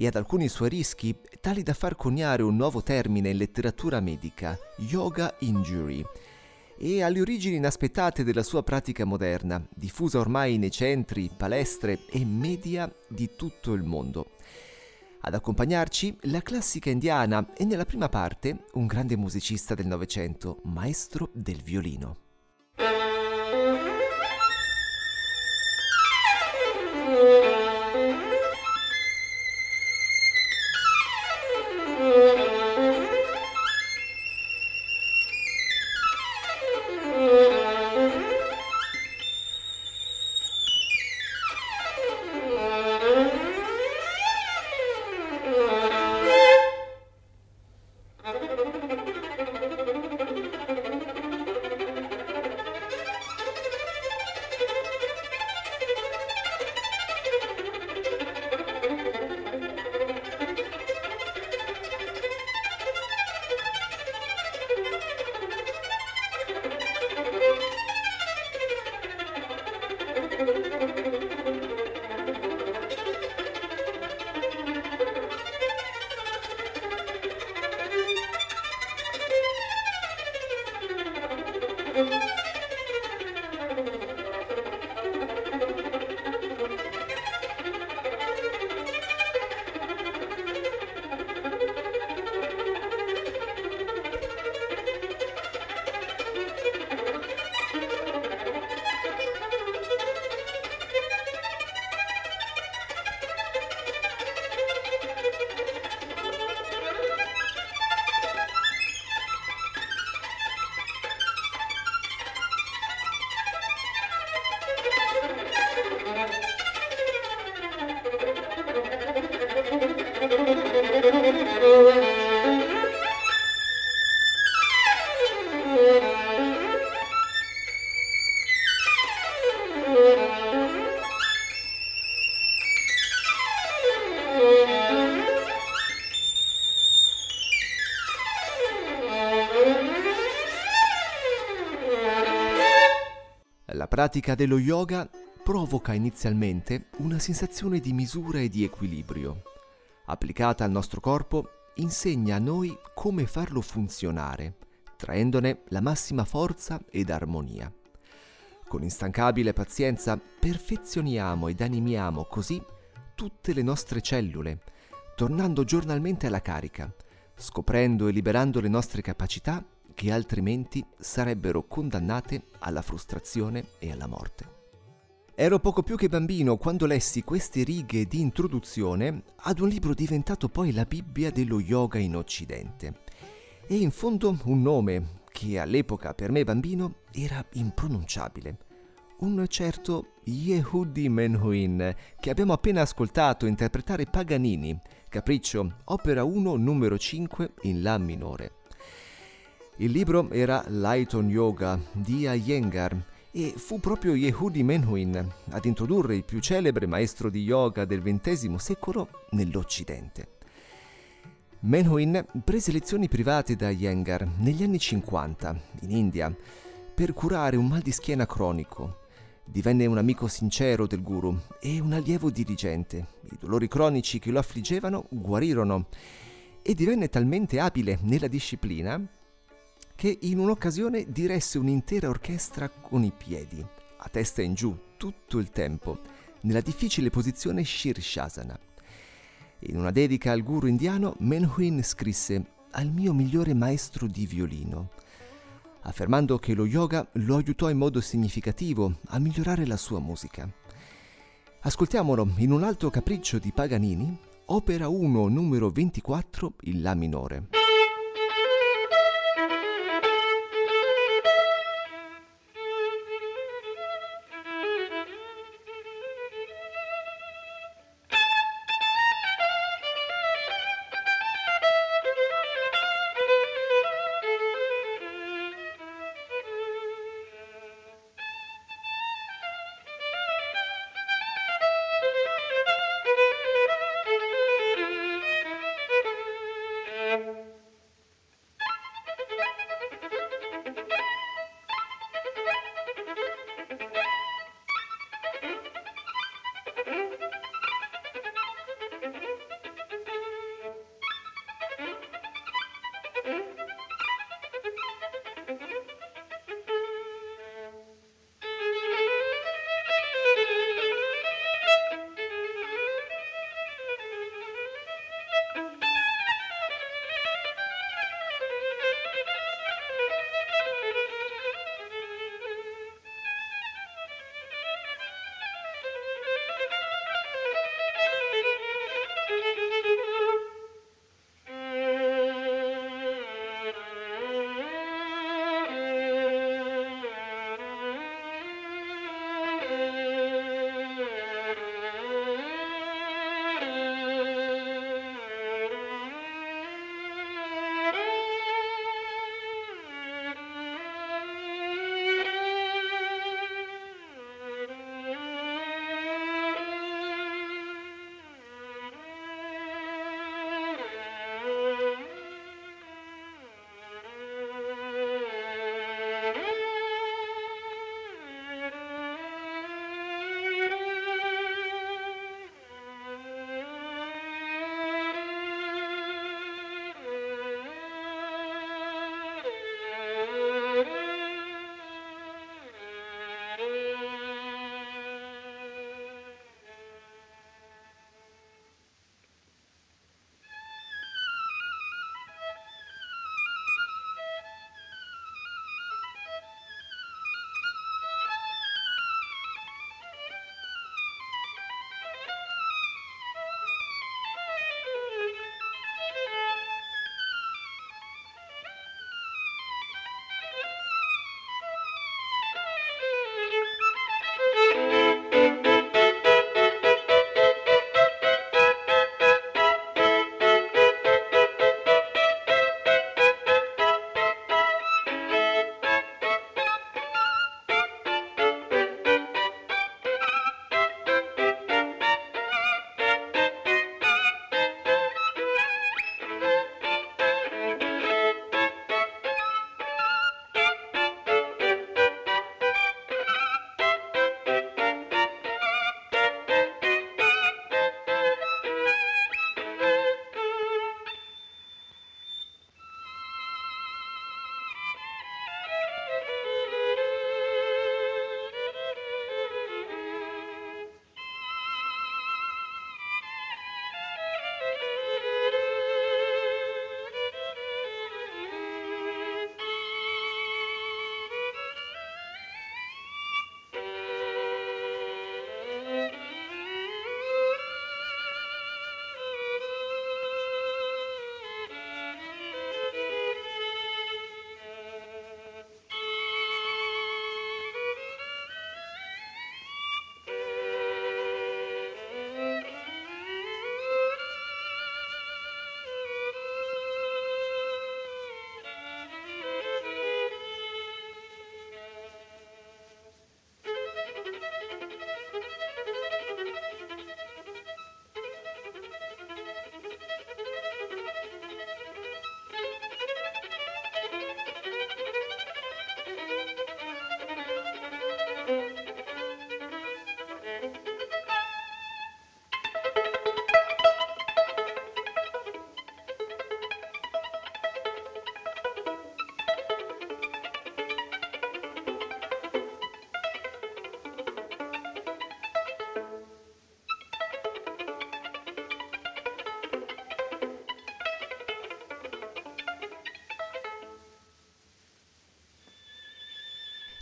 e ad alcuni suoi rischi tali da far coniare un nuovo termine in letteratura medica, yoga injury, e alle origini inaspettate della sua pratica moderna, diffusa ormai nei centri, palestre e media di tutto il mondo. Ad accompagnarci la classica indiana e nella prima parte un grande musicista del Novecento, maestro del violino. La pratica dello yoga provoca inizialmente una sensazione di misura e di equilibrio. Applicata al nostro corpo, insegna a noi come farlo funzionare, traendone la massima forza ed armonia. Con instancabile pazienza perfezioniamo ed animiamo così tutte le nostre cellule, tornando giornalmente alla carica, scoprendo e liberando le nostre capacità che altrimenti sarebbero condannate alla frustrazione e alla morte. Ero poco più che bambino quando lessi queste righe di introduzione ad un libro diventato poi la Bibbia dello yoga in Occidente. E in fondo un nome che all'epoca per me bambino era impronunciabile. Un certo Yehudi Menuhin che abbiamo appena ascoltato interpretare Paganini, Capriccio, opera 1 numero 5 in La minore. Il libro era Lighton Yoga di Iyengar e fu proprio Yehudi Menuhin ad introdurre il più celebre maestro di yoga del XX secolo nell'Occidente. Menuhin prese lezioni private da Iyengar negli anni 50 in India per curare un mal di schiena cronico. Divenne un amico sincero del guru e un allievo diligente. I dolori cronici che lo affliggevano guarirono e divenne talmente abile nella disciplina che in un'occasione diresse un'intera orchestra con i piedi, a testa in giù, tutto il tempo, nella difficile posizione Shirshasana. In una dedica al guru indiano, Menuhin scrisse al mio migliore maestro di violino, affermando che lo yoga lo aiutò in modo significativo a migliorare la sua musica. Ascoltiamolo in un altro capriccio di Paganini, opera 1 numero 24 in La minore. Thank you.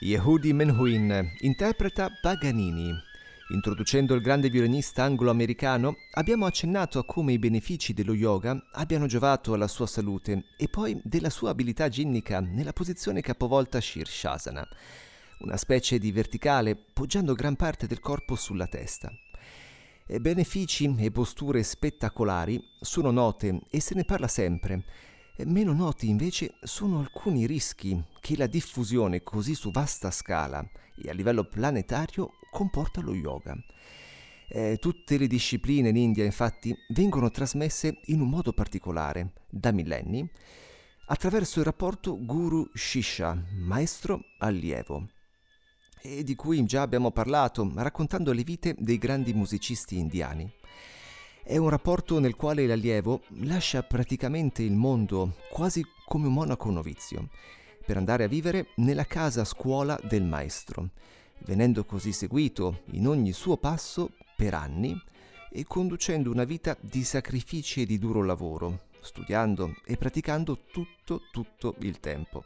Yehudi Menuhin interpreta Paganini. Introducendo il grande violinista anglo-americano, abbiamo accennato a come i benefici dello yoga abbiano giovato alla sua salute e poi della sua abilità ginnica nella posizione capovolta Shirshasana, una specie di verticale poggiando gran parte del corpo sulla testa. Benefici e posture spettacolari sono note e se ne parla sempre, Meno noti invece sono alcuni rischi che la diffusione così su vasta scala e a livello planetario comporta lo yoga. Eh, tutte le discipline in India infatti vengono trasmesse in un modo particolare, da millenni, attraverso il rapporto guru-shisha, maestro-allievo, e di cui già abbiamo parlato raccontando le vite dei grandi musicisti indiani. È un rapporto nel quale l'allievo lascia praticamente il mondo quasi come un monaco novizio, per andare a vivere nella casa scuola del maestro, venendo così seguito in ogni suo passo per anni e conducendo una vita di sacrifici e di duro lavoro, studiando e praticando tutto, tutto il tempo.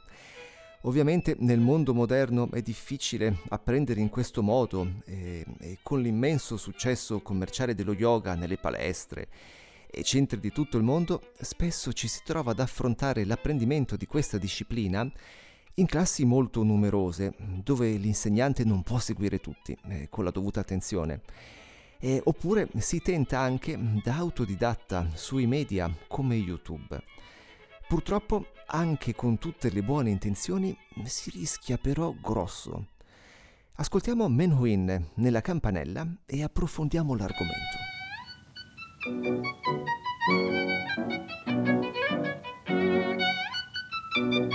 Ovviamente nel mondo moderno è difficile apprendere in questo modo e, e, con l'immenso successo commerciale dello yoga nelle palestre e centri di tutto il mondo, spesso ci si trova ad affrontare l'apprendimento di questa disciplina in classi molto numerose, dove l'insegnante non può seguire tutti eh, con la dovuta attenzione. Eh, oppure si tenta anche da autodidatta sui media come YouTube. Purtroppo, anche con tutte le buone intenzioni, si rischia però grosso. Ascoltiamo Menhuin nella campanella e approfondiamo l'argomento. Thank you.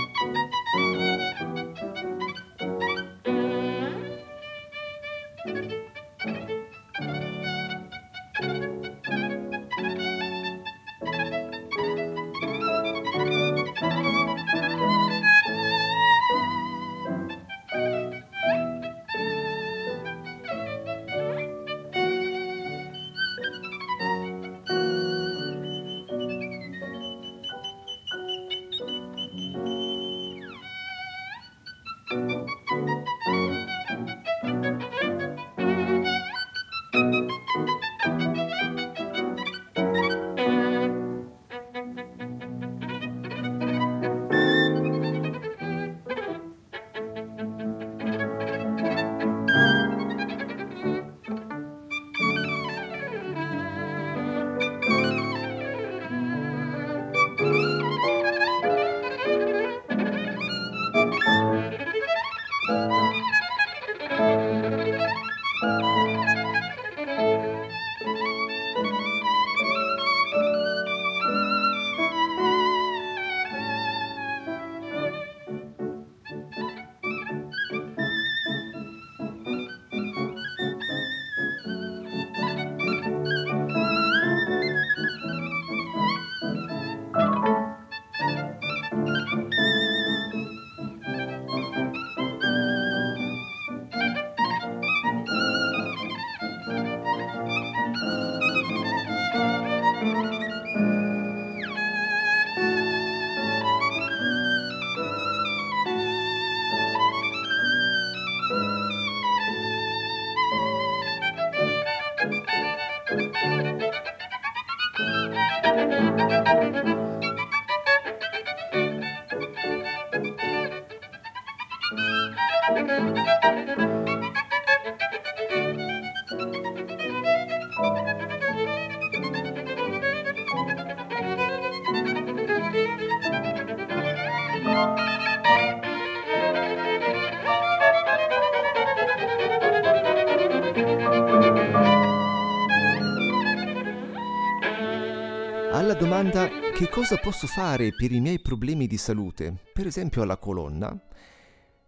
Che cosa posso fare per i miei problemi di salute, per esempio alla colonna,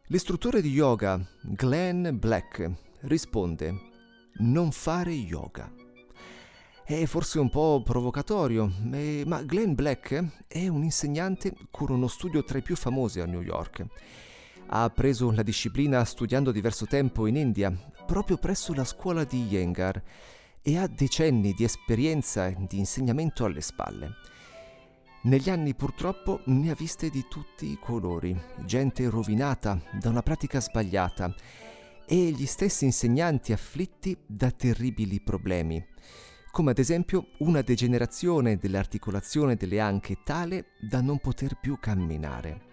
l'istruttore di yoga Glenn Black risponde non fare yoga. È forse un po' provocatorio, eh, ma Glenn Black è un insegnante con uno studio tra i più famosi a New York. Ha preso la disciplina studiando diverso tempo in India, proprio presso la scuola di Yengar, e ha decenni di esperienza di insegnamento alle spalle. Negli anni purtroppo ne ha viste di tutti i colori, gente rovinata da una pratica sbagliata. E gli stessi insegnanti afflitti da terribili problemi, come ad esempio una degenerazione dell'articolazione delle anche tale da non poter più camminare.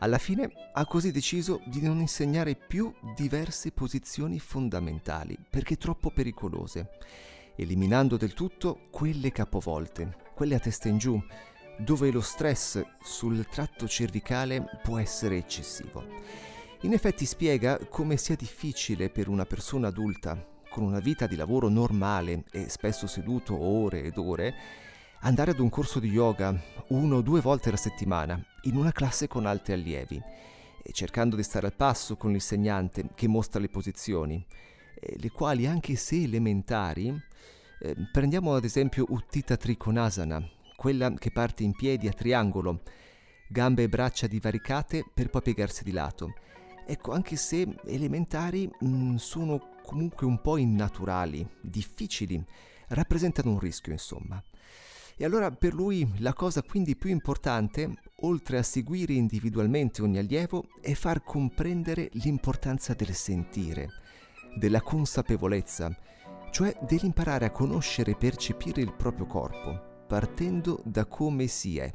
Alla fine ha così deciso di non insegnare più diverse posizioni fondamentali perché troppo pericolose, eliminando del tutto quelle capovolte, quelle a testa in giù, dove lo stress sul tratto cervicale può essere eccessivo. In effetti spiega come sia difficile per una persona adulta, con una vita di lavoro normale e spesso seduto ore ed ore, andare ad un corso di yoga uno o due volte alla settimana in una classe con altri allievi, cercando di stare al passo con l'insegnante che mostra le posizioni, le quali anche se elementari eh, prendiamo ad esempio Uttita Trikonasana, quella che parte in piedi a triangolo, gambe e braccia divaricate per poi piegarsi di lato. Ecco, anche se elementari mh, mm, sono comunque un po' innaturali, difficili, rappresentano un rischio insomma. E allora per lui la cosa quindi più importante, oltre a seguire individualmente ogni allievo, è far comprendere l'importanza del sentire, della consapevolezza, cioè dell'imparare a conoscere e percepire il proprio corpo, partendo da come si è.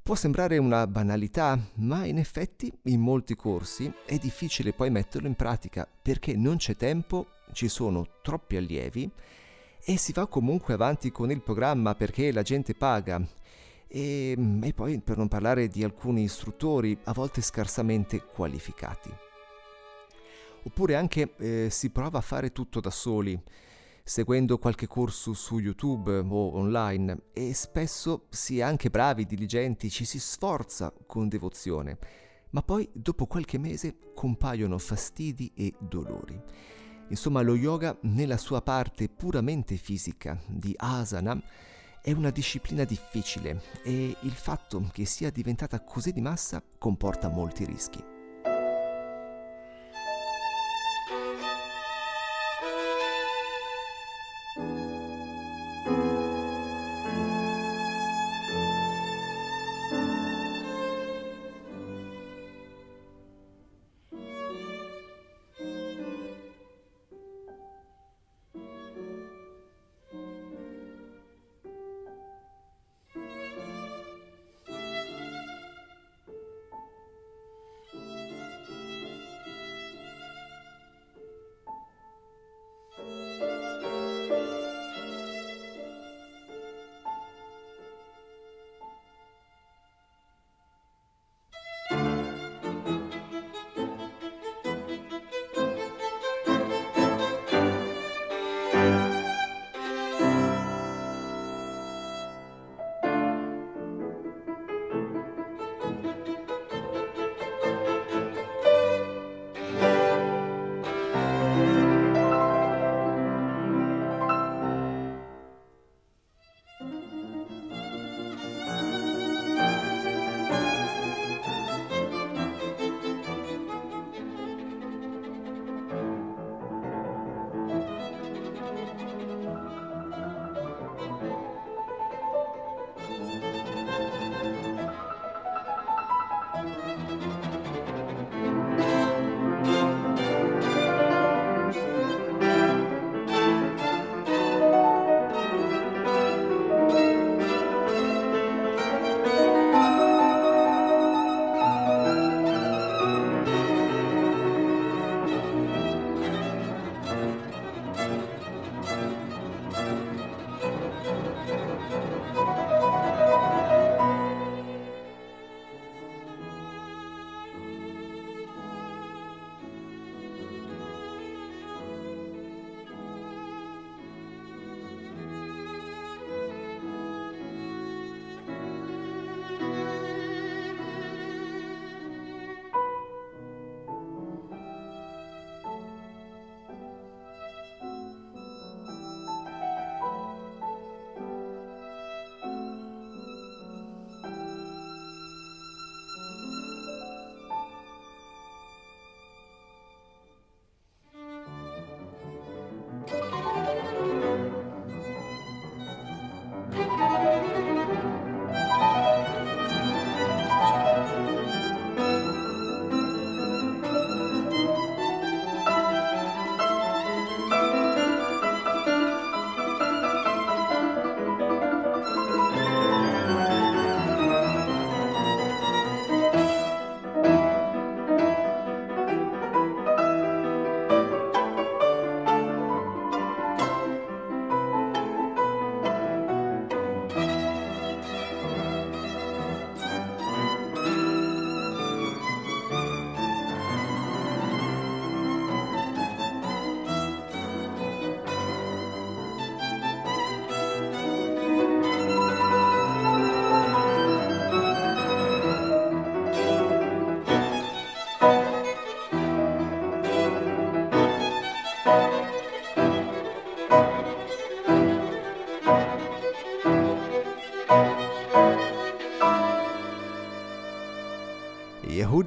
Può sembrare una banalità, ma in effetti in molti corsi è difficile poi metterlo in pratica perché non c'è tempo, ci sono troppi allievi e si va comunque avanti con il programma perché la gente paga. E, e poi per non parlare di alcuni istruttori a volte scarsamente qualificati oppure anche eh, si prova a fare tutto da soli, seguendo qualche corso su YouTube o online e spesso si è anche bravi, diligenti, ci si sforza con devozione, ma poi dopo qualche mese compaiono fastidi e dolori. Insomma, lo yoga nella sua parte puramente fisica di asana è una disciplina difficile e il fatto che sia diventata così di massa comporta molti rischi.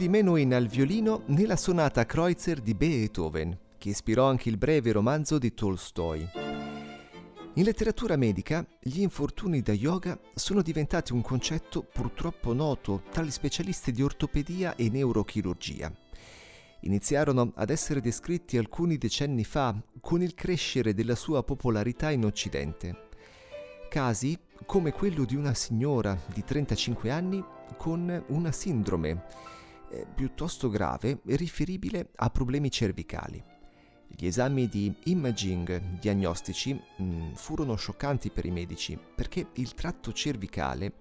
Woody Menuhin al violino nella sonata Kreutzer di Beethoven, che ispirò anche il breve romanzo di Tolstoi. In letteratura medica, gli infortuni da yoga sono diventati un concetto purtroppo noto tra gli specialisti di ortopedia e neurochirurgia. Iniziarono ad essere descritti alcuni decenni fa con il crescere della sua popolarità in Occidente. Casi come quello di una signora di 35 anni con una sindrome eh, piuttosto grave riferibile a problemi cervicali. Gli esami di imaging diagnostici mh, mm, furono scioccanti per i medici perché il tratto cervicale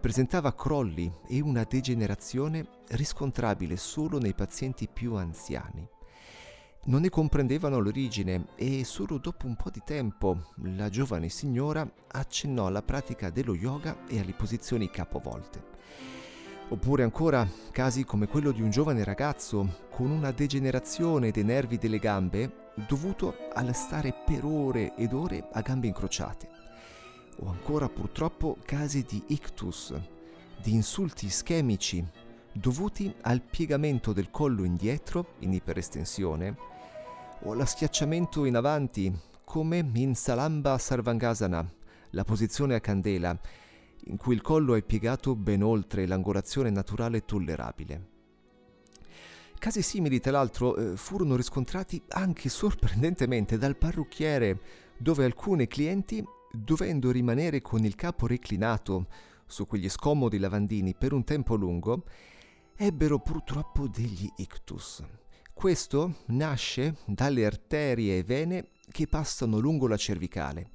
presentava crolli e una degenerazione riscontrabile solo nei pazienti più anziani. Non ne comprendevano l'origine e solo dopo un po' di tempo la giovane signora accennò alla pratica dello yoga e alle posizioni capovolte. Oppure ancora casi come quello di un giovane ragazzo con una degenerazione dei nervi delle gambe dovuto al stare per ore ed ore a gambe incrociate. O ancora purtroppo casi di ictus, di insulti ischemici dovuti al piegamento del collo indietro in iperestensione o all'schiacciamento in avanti come in Salamba Sarvangasana, la posizione a candela, in cui il collo è piegato ben oltre l'angolazione naturale tollerabile. Casi simili, tra l'altro, eh, furono riscontrati anche sorprendentemente dal parrucchiere, dove alcuni clienti, dovendo rimanere con il capo reclinato su quegli scomodi lavandini per un tempo lungo, ebbero purtroppo degli ictus. Questo nasce dalle arterie e vene che passano lungo la cervicale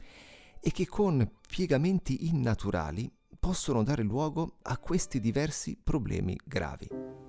e che con piegamenti innaturali possono dare luogo a questi diversi problemi gravi.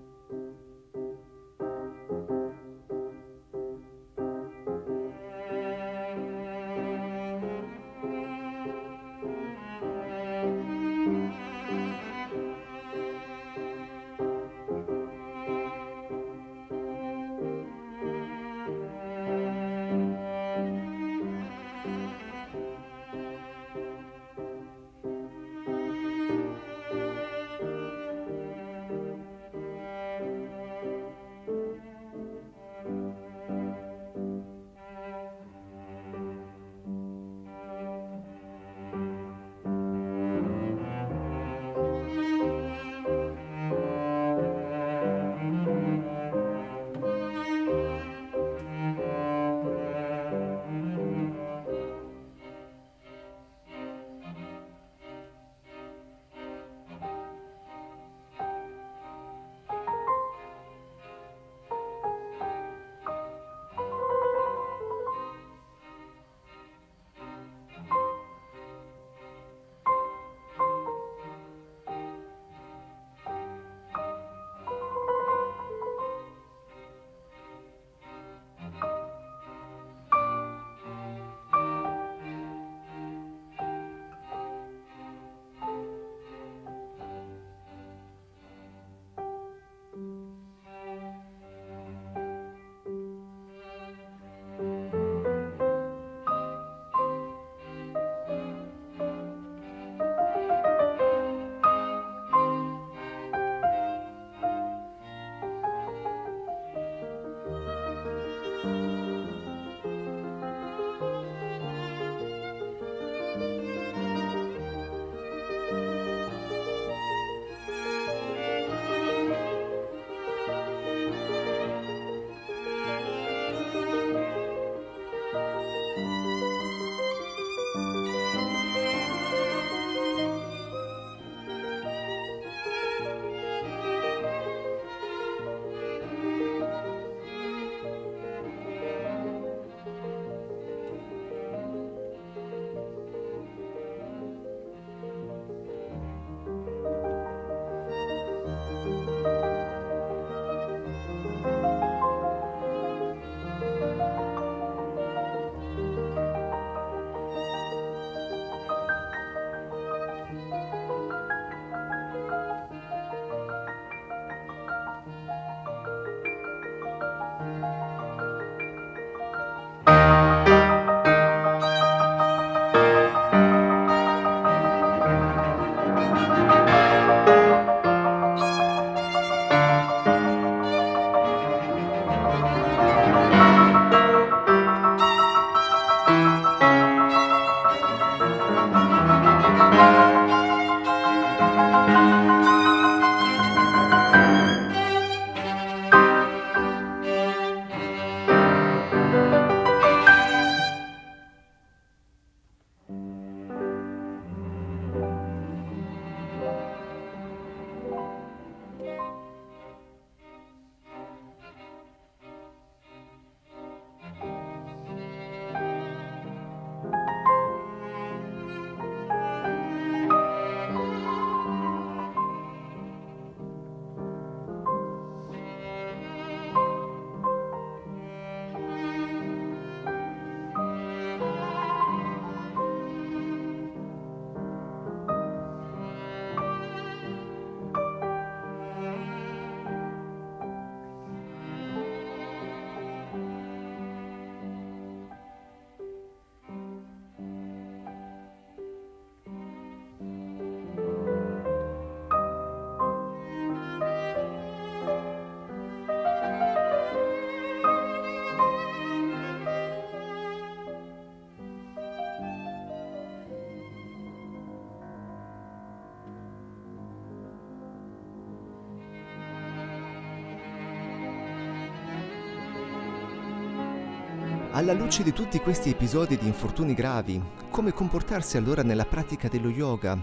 Alla luce di tutti questi episodi di infortuni gravi, come comportarsi allora nella pratica dello yoga,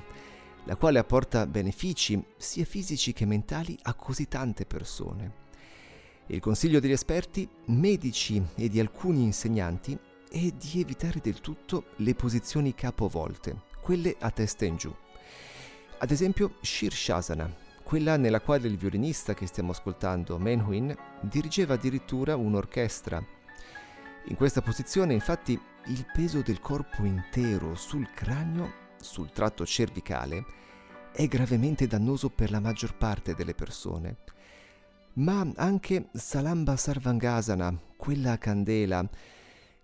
la quale apporta benefici sia fisici che mentali a così tante persone? Il consiglio degli esperti, medici e di alcuni insegnanti è di evitare del tutto le posizioni capovolte, quelle a testa in giù. Ad esempio Shirshasana, quella nella quale il violinista che stiamo ascoltando, Menhuin, dirigeva addirittura un'orchestra. In questa posizione infatti il peso del corpo intero sul cranio, sul tratto cervicale, è gravemente dannoso per la maggior parte delle persone ma anche Salamba Sarvangasana, quella candela,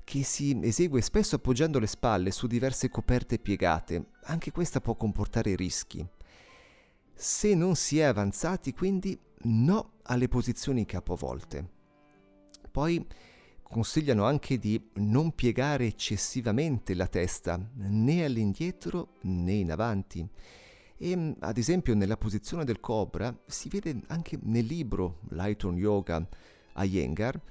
che si esegue spesso appoggiando le spalle su diverse coperte piegate, anche questa può comportare rischi. Se non si è avanzati, quindi no alle posizioni capovolte. Poi consigliano anche di non piegare eccessivamente la testa né all'indietro né in avanti e mm, ad esempio nella posizione del cobra si vede anche nel libro Lighton Yoga a Yengar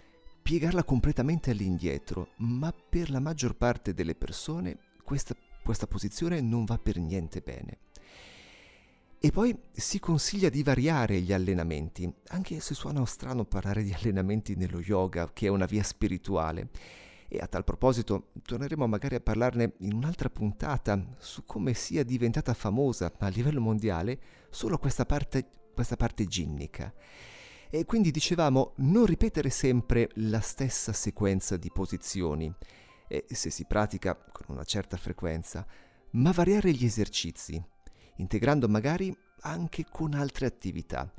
piegarla completamente all'indietro, ma per la maggior parte delle persone questa, questa posizione non va per niente bene. E poi si consiglia di variare gli allenamenti, anche se suona strano parlare di allenamenti nello yoga, che è una via spirituale. E a tal proposito torneremo magari a parlarne in un'altra puntata su come sia diventata famosa a livello mondiale solo questa parte, questa parte ginnica. E quindi dicevamo non ripetere sempre la stessa sequenza di posizioni, e se si pratica con una certa frequenza, ma variare gli esercizi, integrando magari anche con altre attività.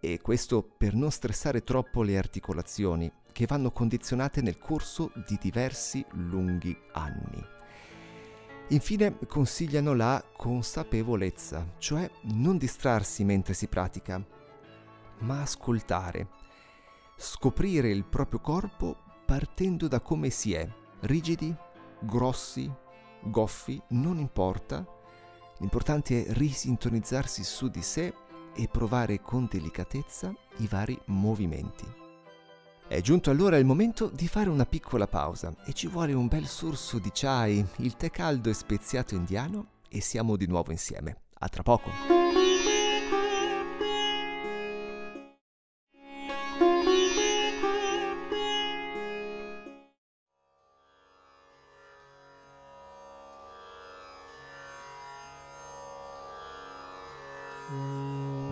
E questo per non stressare troppo le articolazioni, che vanno condizionate nel corso di diversi lunghi anni. Infine consigliano la consapevolezza, cioè non distrarsi mentre si pratica, ma ascoltare, scoprire il proprio corpo partendo da come si è, rigidi, grossi, goffi, non importa, l'importante è risintonizzarsi su di sé e provare con delicatezza i vari movimenti. È giunto allora il momento di fare una piccola pausa e ci vuole un bel sorso di chai, il tè caldo e speziato indiano e siamo di nuovo insieme. A tra poco!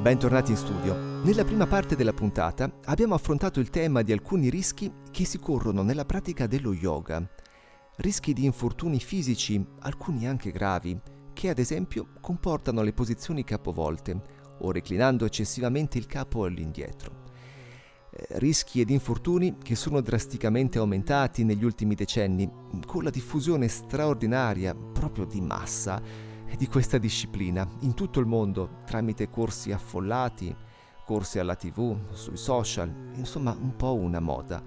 Bentornati in studio. Nella prima parte della puntata abbiamo affrontato il tema di alcuni rischi che si corrono nella pratica dello yoga. Rischi di infortuni fisici, alcuni anche gravi, che ad esempio comportano le posizioni capovolte o reclinando eccessivamente il capo all'indietro. Eh, rischi ed infortuni che sono drasticamente aumentati negli ultimi decenni con la diffusione straordinaria proprio di massa di questa disciplina in tutto il mondo tramite corsi affollati, corsi alla tv, sui social, insomma un po' una moda.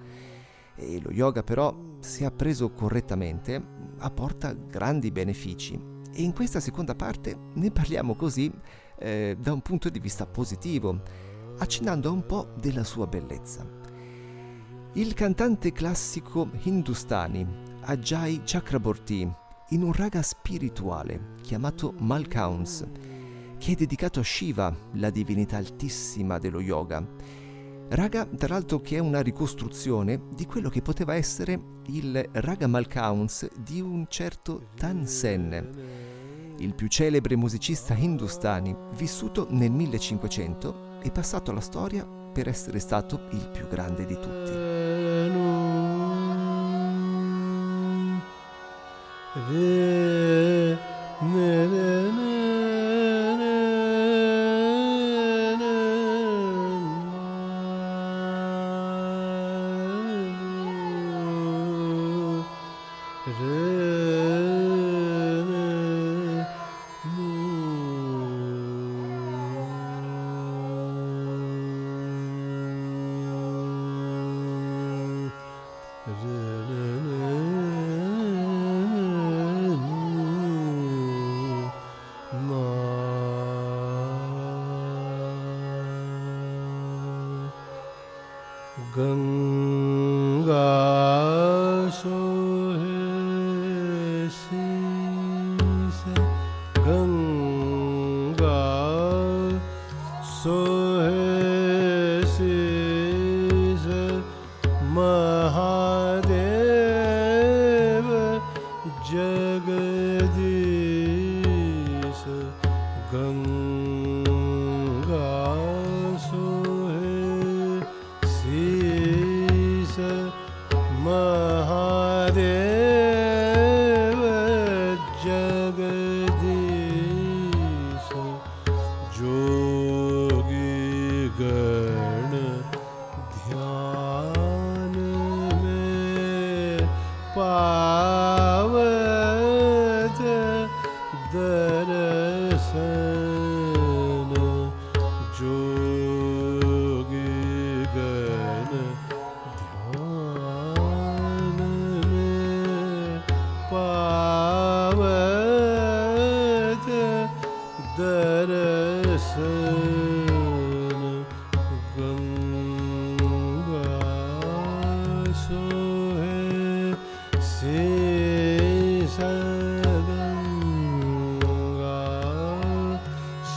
E lo yoga però, se appreso correttamente, apporta grandi benefici. E in questa seconda parte ne parliamo così eh, da un punto di vista positivo, accennando un po' della sua bellezza. Il cantante classico hindustani Ajay Chakraborty in un raga spirituale chiamato Malkauns, che è dedicato a Shiva, la divinità altissima dello yoga. Raga, tra l'altro, che è una ricostruzione di quello che poteva essere il Raga Malkauns di un certo Tansen, il più celebre musicista hindustani, vissuto nel 1500 e passato alla storia per essere stato il più grande di tutti. Re ne re ne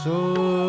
So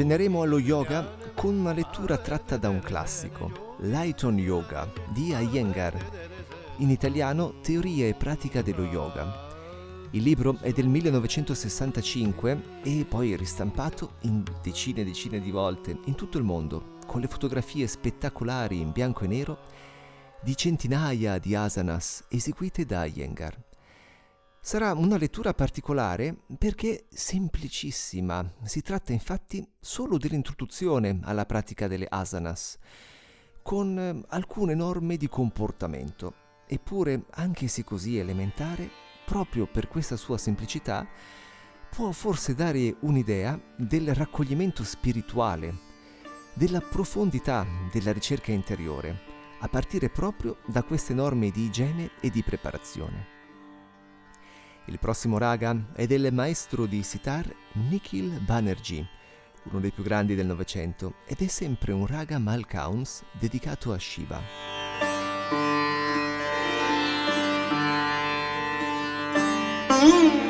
Accenneremo allo yoga con una lettura tratta da un classico, Lighton Yoga di Iyengar, in italiano Teoria e pratica dello yoga. Il libro è del 1965 e poi ristampato in decine e decine di volte in tutto il mondo, con le fotografie spettacolari in bianco e nero di centinaia di asanas eseguite da Iyengar. Sarà una lettura particolare perché semplicissima. Si tratta infatti solo dell'introduzione alla pratica delle asanas, con eh, alcune norme di comportamento. Eppure, anche se così elementare, proprio per questa sua semplicità, può forse dare un'idea del raccoglimento spirituale, della profondità della ricerca interiore, a partire proprio da queste norme di igiene e di preparazione. Il prossimo raga è del maestro di sitar Nikhil Banerjee, uno dei più grandi del Novecento, ed è sempre un raga Malkauns dedicato a Shiva. Mm-hmm.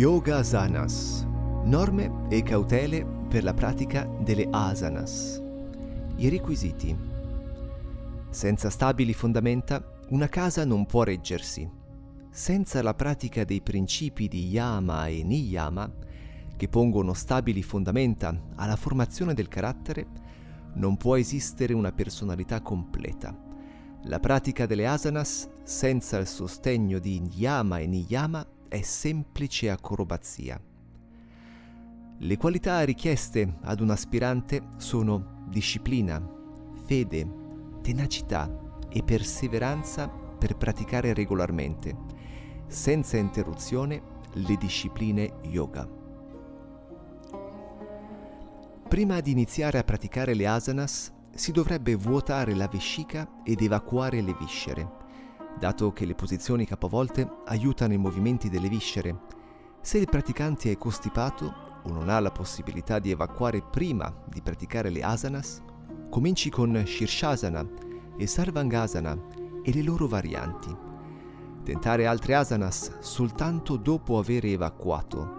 Yoga Asanas. Norme e cautele per la pratica delle asanas. I requisiti. Senza stabili fondamenta, una casa non può reggersi. senza la pratica dei principi di yama e niyama, che pongono stabili fondamenta alla formazione del carattere, non può esistere una personalità completa. La pratica delle asanas, senza il sostegno di yama e niyama, è semplice acrobazia. Le qualità richieste ad un aspirante sono disciplina, fede, tenacità e perseveranza per praticare regolarmente, senza interruzione, le discipline yoga. Prima di iniziare a praticare le asanas si dovrebbe vuotare la vescica ed evacuare le viscere, dato che le posizioni capovolte aiutano i movimenti delle viscere. Se il praticante è costipato o non ha la possibilità di evacuare prima di praticare le asanas, cominci con Shirshasana e Sarvangasana e le loro varianti. Tentare altre asanas soltanto dopo aver evacuato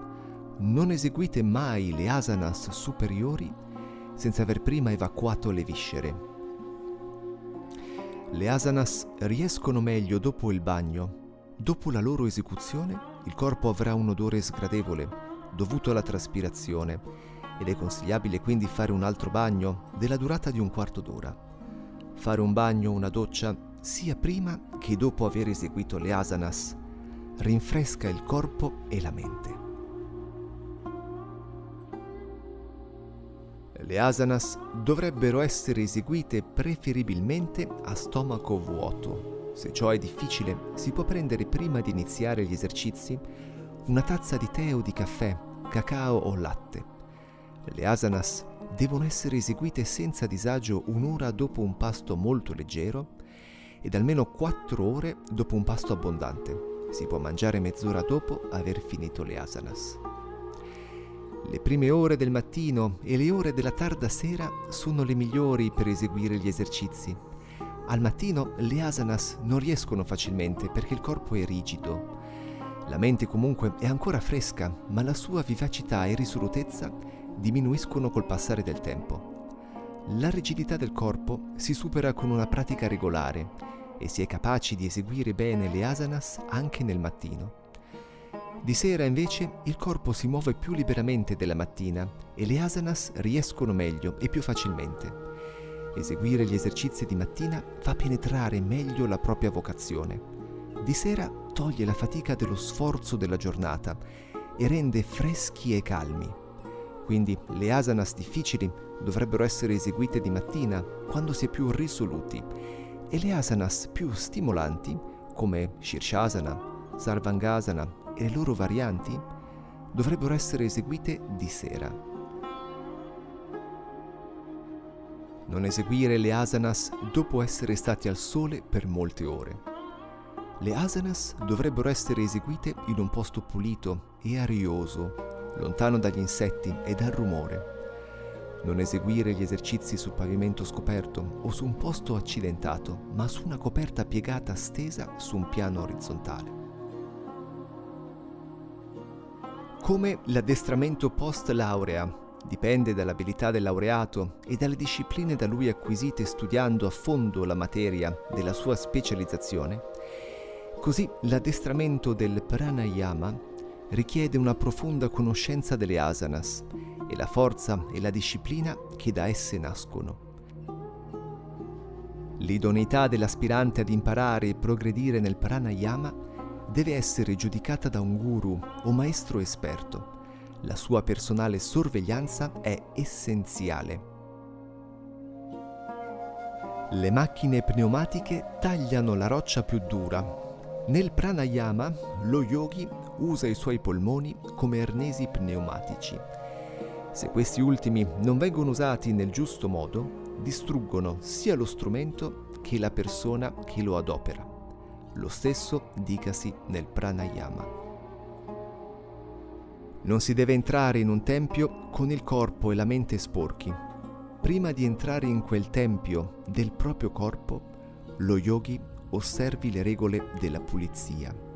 non eseguite mai le asanas superiori senza aver prima evacuato le viscere. Le asanas riescono meglio dopo il bagno. Dopo la loro esecuzione il corpo avrà un odore sgradevole dovuto alla traspirazione ed è consigliabile quindi fare un altro bagno della durata di un quarto d'ora. Fare un bagno o una doccia sia prima che dopo aver eseguito le asanas rinfresca il corpo e la mente. Le asanas dovrebbero essere eseguite preferibilmente a stomaco vuoto. Se ciò è difficile, si può prendere prima di iniziare gli esercizi una tazza di tè o di caffè, cacao o latte. Le asanas devono essere eseguite senza disagio un'ora dopo un pasto molto leggero ed almeno 4 ore dopo un pasto abbondante. Si può mangiare mezz'ora dopo aver finito le asanas. Le prime ore del mattino e le ore della tarda sera sono le migliori per eseguire gli esercizi. Al mattino le asanas non riescono facilmente perché il corpo è rigido. La mente comunque è ancora fresca, ma la sua vivacità e risolutezza diminuiscono col passare del tempo. La rigidità del corpo si supera con una pratica regolare e si è capaci di eseguire bene le asanas anche nel mattino. Di sera invece il corpo si muove più liberamente della mattina e le asanas riescono meglio e più facilmente. Eseguire gli esercizi di mattina fa penetrare meglio la propria vocazione. Di sera toglie la fatica dello sforzo della giornata e rende freschi e calmi. Quindi le asanas difficili dovrebbero essere eseguite di mattina, quando si è più risoluti, e le asanas più stimolanti, come Shirshasana, Sarvangasana e le loro varianti dovrebbero essere eseguite di sera. Non eseguire le asanas dopo essere stati al sole per molte ore. Le asanas dovrebbero essere eseguite in un posto pulito e arioso, lontano dagli insetti e dal rumore. Non eseguire gli esercizi sul pavimento scoperto o su un posto accidentato, ma su una coperta piegata stesa su un piano orizzontale. Come l'addestramento post laurea dipende dall'abilità del laureato e dalle discipline da lui acquisite studiando a fondo la materia della sua specializzazione, così l'addestramento del pranayama richiede una profonda conoscenza delle asanas e la forza e la disciplina che da esse nascono. L'idoneità dell'aspirante ad imparare e progredire nel pranayama deve essere giudicata da un guru o maestro esperto. La sua personale sorveglianza è essenziale. Le macchine pneumatiche tagliano la roccia più dura. Nel pranayama lo yogi usa i suoi polmoni come arnesi pneumatici. Se questi ultimi non vengono usati nel giusto modo, distruggono sia lo strumento che la persona che lo adopera. Lo stesso dicasi nel pranayama. Non si deve entrare in un tempio con il corpo e la mente sporchi. Prima di entrare in quel tempio del proprio corpo, lo yogi osservi le regole della pulizia.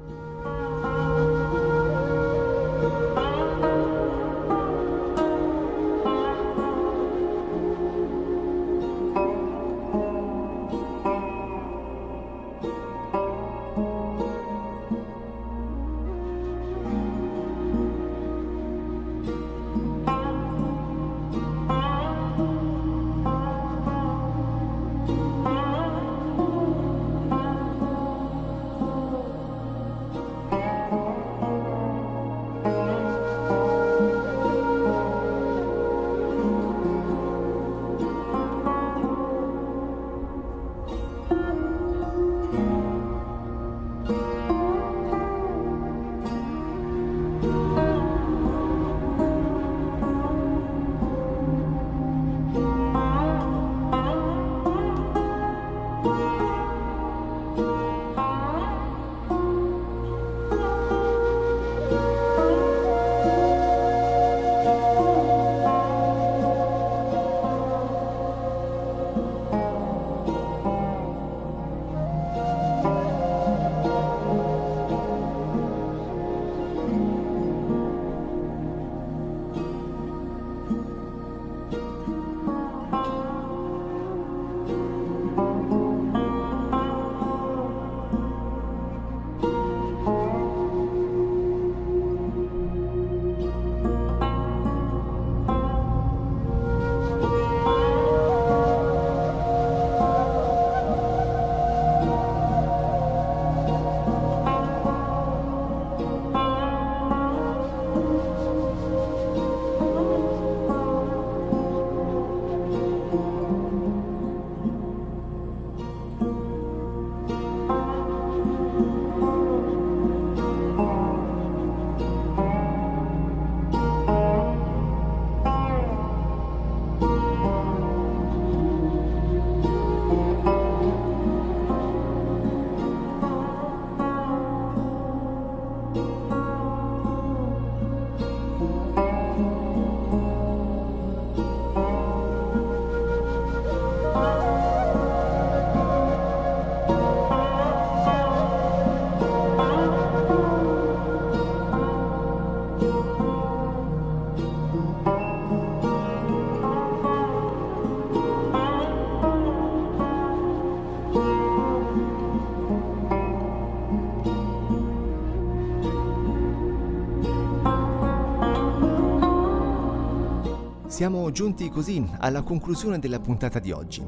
Siamo giunti così alla conclusione della puntata di oggi.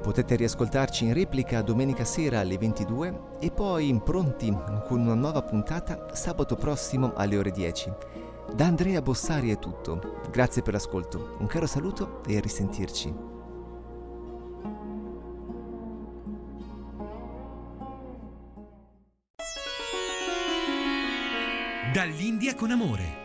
Potete riascoltarci in replica domenica sera alle 22 e poi pronti con una nuova puntata sabato prossimo alle ore 10. Da Andrea Bossari è tutto. Grazie per l'ascolto. Un caro saluto e a risentirci. Dall'India con amore.